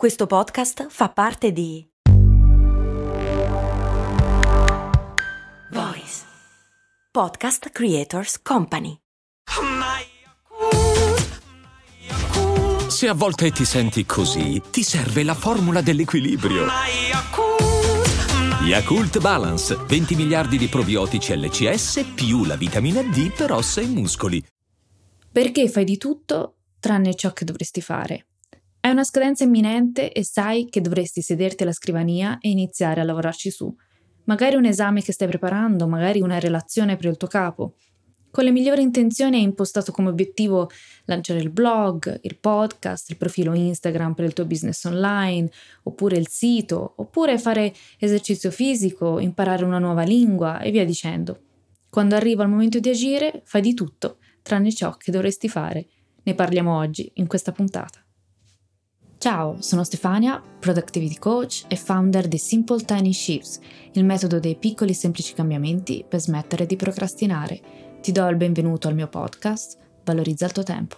Questo podcast fa parte di Voice Podcast Creators Company. Se a volte ti senti così, ti serve la formula dell'equilibrio. Yakult Balance, 20 miliardi di probiotici LCS più la vitamina D per ossa e muscoli. Perché fai di tutto tranne ciò che dovresti fare? Hai una scadenza imminente e sai che dovresti sederti alla scrivania e iniziare a lavorarci su. Magari un esame che stai preparando, magari una relazione per il tuo capo. Con le migliori intenzioni hai impostato come obiettivo lanciare il blog, il podcast, il profilo Instagram per il tuo business online, oppure il sito, oppure fare esercizio fisico, imparare una nuova lingua e via dicendo. Quando arriva il momento di agire, fai di tutto, tranne ciò che dovresti fare. Ne parliamo oggi, in questa puntata. Ciao, sono Stefania, Productivity Coach e founder di Simple Tiny Shifts, il metodo dei piccoli semplici cambiamenti per smettere di procrastinare. Ti do il benvenuto al mio podcast, Valorizza il tuo tempo.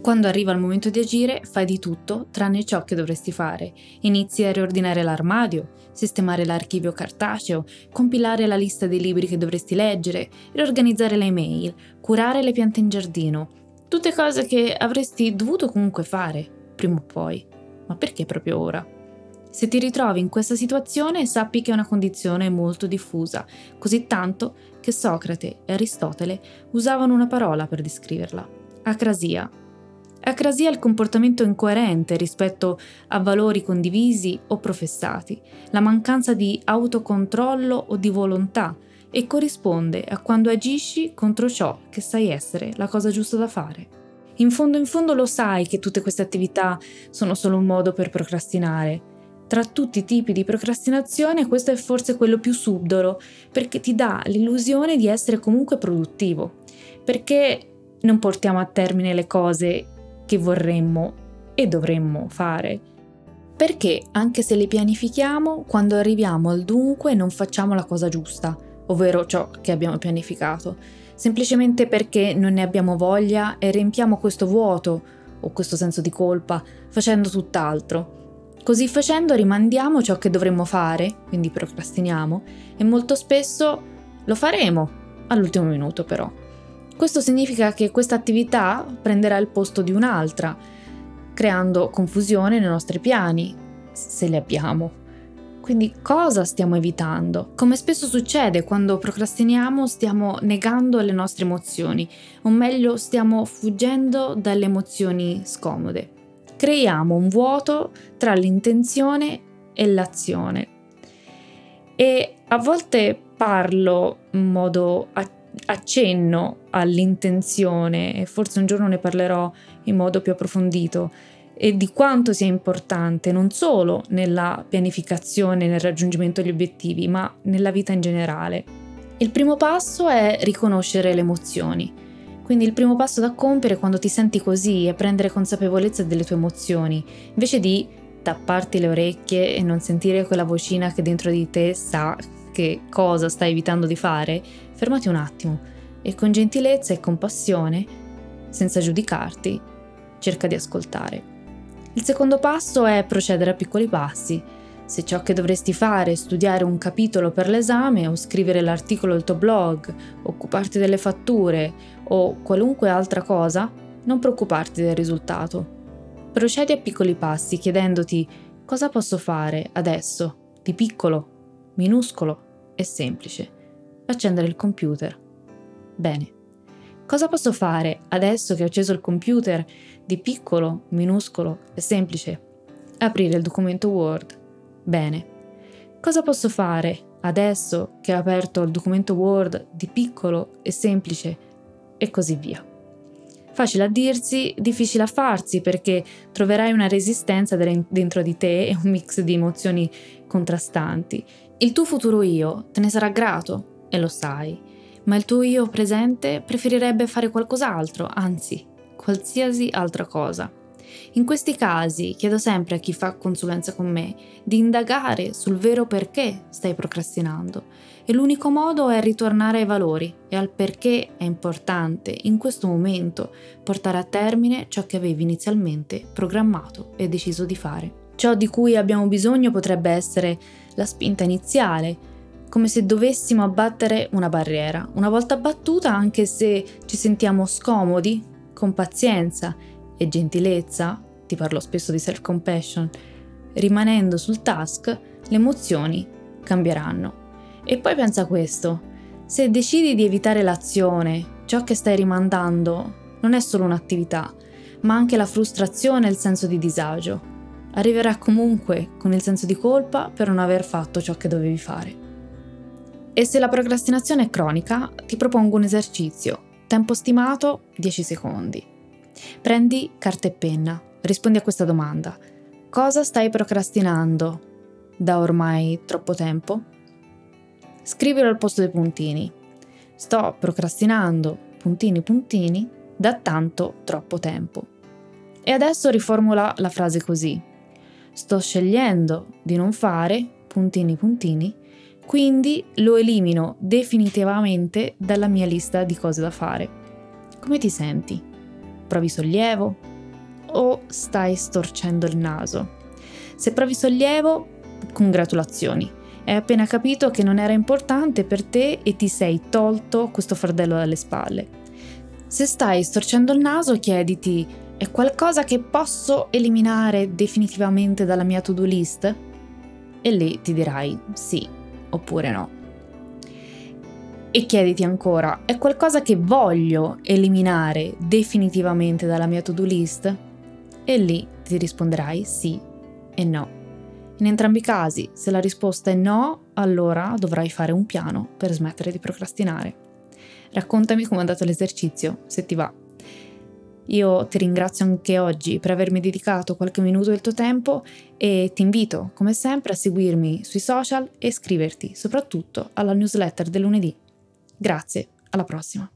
Quando arriva il momento di agire, fai di tutto tranne ciò che dovresti fare. Inizi a riordinare l'armadio, sistemare l'archivio cartaceo, compilare la lista dei libri che dovresti leggere, riorganizzare le email, curare le piante in giardino. Tutte cose che avresti dovuto comunque fare, prima o poi. Ma perché proprio ora? Se ti ritrovi in questa situazione, sappi che è una condizione molto diffusa, così tanto che Socrate e Aristotele usavano una parola per descriverla: acrasia Acrasia è il comportamento incoerente rispetto a valori condivisi o professati, la mancanza di autocontrollo o di volontà e corrisponde a quando agisci contro ciò che sai essere la cosa giusta da fare. In fondo in fondo lo sai che tutte queste attività sono solo un modo per procrastinare. Tra tutti i tipi di procrastinazione questo è forse quello più subdolo perché ti dà l'illusione di essere comunque produttivo, perché non portiamo a termine le cose che vorremmo e dovremmo fare. Perché anche se le pianifichiamo, quando arriviamo al dunque non facciamo la cosa giusta, ovvero ciò che abbiamo pianificato, semplicemente perché non ne abbiamo voglia e riempiamo questo vuoto o questo senso di colpa facendo tutt'altro. Così facendo rimandiamo ciò che dovremmo fare, quindi procrastiniamo, e molto spesso lo faremo all'ultimo minuto però. Questo significa che questa attività prenderà il posto di un'altra, creando confusione nei nostri piani, se li abbiamo. Quindi cosa stiamo evitando? Come spesso succede quando procrastiniamo stiamo negando le nostre emozioni, o meglio stiamo fuggendo dalle emozioni scomode. Creiamo un vuoto tra l'intenzione e l'azione. E a volte parlo in modo attivo accenno all'intenzione e forse un giorno ne parlerò in modo più approfondito e di quanto sia importante non solo nella pianificazione, nel raggiungimento degli obiettivi, ma nella vita in generale. Il primo passo è riconoscere le emozioni. Quindi il primo passo da compiere quando ti senti così è prendere consapevolezza delle tue emozioni, invece di tapparti le orecchie e non sentire quella vocina che dentro di te sa che cosa stai evitando di fare, fermati un attimo e con gentilezza e compassione, senza giudicarti, cerca di ascoltare. Il secondo passo è procedere a piccoli passi. Se ciò che dovresti fare è studiare un capitolo per l'esame o scrivere l'articolo del tuo blog, occuparti delle fatture o qualunque altra cosa, non preoccuparti del risultato. Procedi a piccoli passi chiedendoti cosa posso fare adesso, di piccolo, minuscolo, è semplice. Accendere il computer. Bene. Cosa posso fare adesso che ho acceso il computer di piccolo, minuscolo e semplice? Aprire il documento Word. Bene. Cosa posso fare adesso che ho aperto il documento Word di piccolo e semplice? E così via. Facile a dirsi, difficile a farsi perché troverai una resistenza dentro di te e un mix di emozioni contrastanti il tuo futuro io te ne sarà grato, e lo sai, ma il tuo io presente preferirebbe fare qualcos'altro, anzi, qualsiasi altra cosa. In questi casi chiedo sempre a chi fa consulenza con me di indagare sul vero perché stai procrastinando e l'unico modo è ritornare ai valori e al perché è importante in questo momento portare a termine ciò che avevi inizialmente programmato e deciso di fare. Ciò di cui abbiamo bisogno potrebbe essere la spinta iniziale, come se dovessimo abbattere una barriera. Una volta abbattuta, anche se ci sentiamo scomodi, con pazienza e gentilezza, ti parlo spesso di self-compassion, rimanendo sul task, le emozioni cambieranno. E poi pensa questo, se decidi di evitare l'azione, ciò che stai rimandando non è solo un'attività, ma anche la frustrazione e il senso di disagio. Arriverà comunque con il senso di colpa per non aver fatto ciò che dovevi fare. E se la procrastinazione è cronica, ti propongo un esercizio. Tempo stimato 10 secondi. Prendi carta e penna, rispondi a questa domanda. Cosa stai procrastinando da ormai troppo tempo? Scrivilo al posto dei puntini. Sto procrastinando, puntini puntini, da tanto troppo tempo. E adesso riformula la frase così. Sto scegliendo di non fare, puntini puntini, quindi lo elimino definitivamente dalla mia lista di cose da fare. Come ti senti? Provi sollievo? O stai storcendo il naso? Se provi sollievo, congratulazioni hai appena capito che non era importante per te e ti sei tolto questo fardello dalle spalle. Se stai storcendo il naso, chiediti: è qualcosa che posso eliminare definitivamente dalla mia to-do list? E lì ti dirai sì oppure no. E chiediti ancora: è qualcosa che voglio eliminare definitivamente dalla mia to-do list? E lì ti risponderai sì e no. In entrambi i casi, se la risposta è no, allora dovrai fare un piano per smettere di procrastinare. Raccontami come è andato l'esercizio, se ti va. Io ti ringrazio anche oggi per avermi dedicato qualche minuto del tuo tempo e ti invito, come sempre, a seguirmi sui social e iscriverti soprattutto alla newsletter del lunedì. Grazie, alla prossima.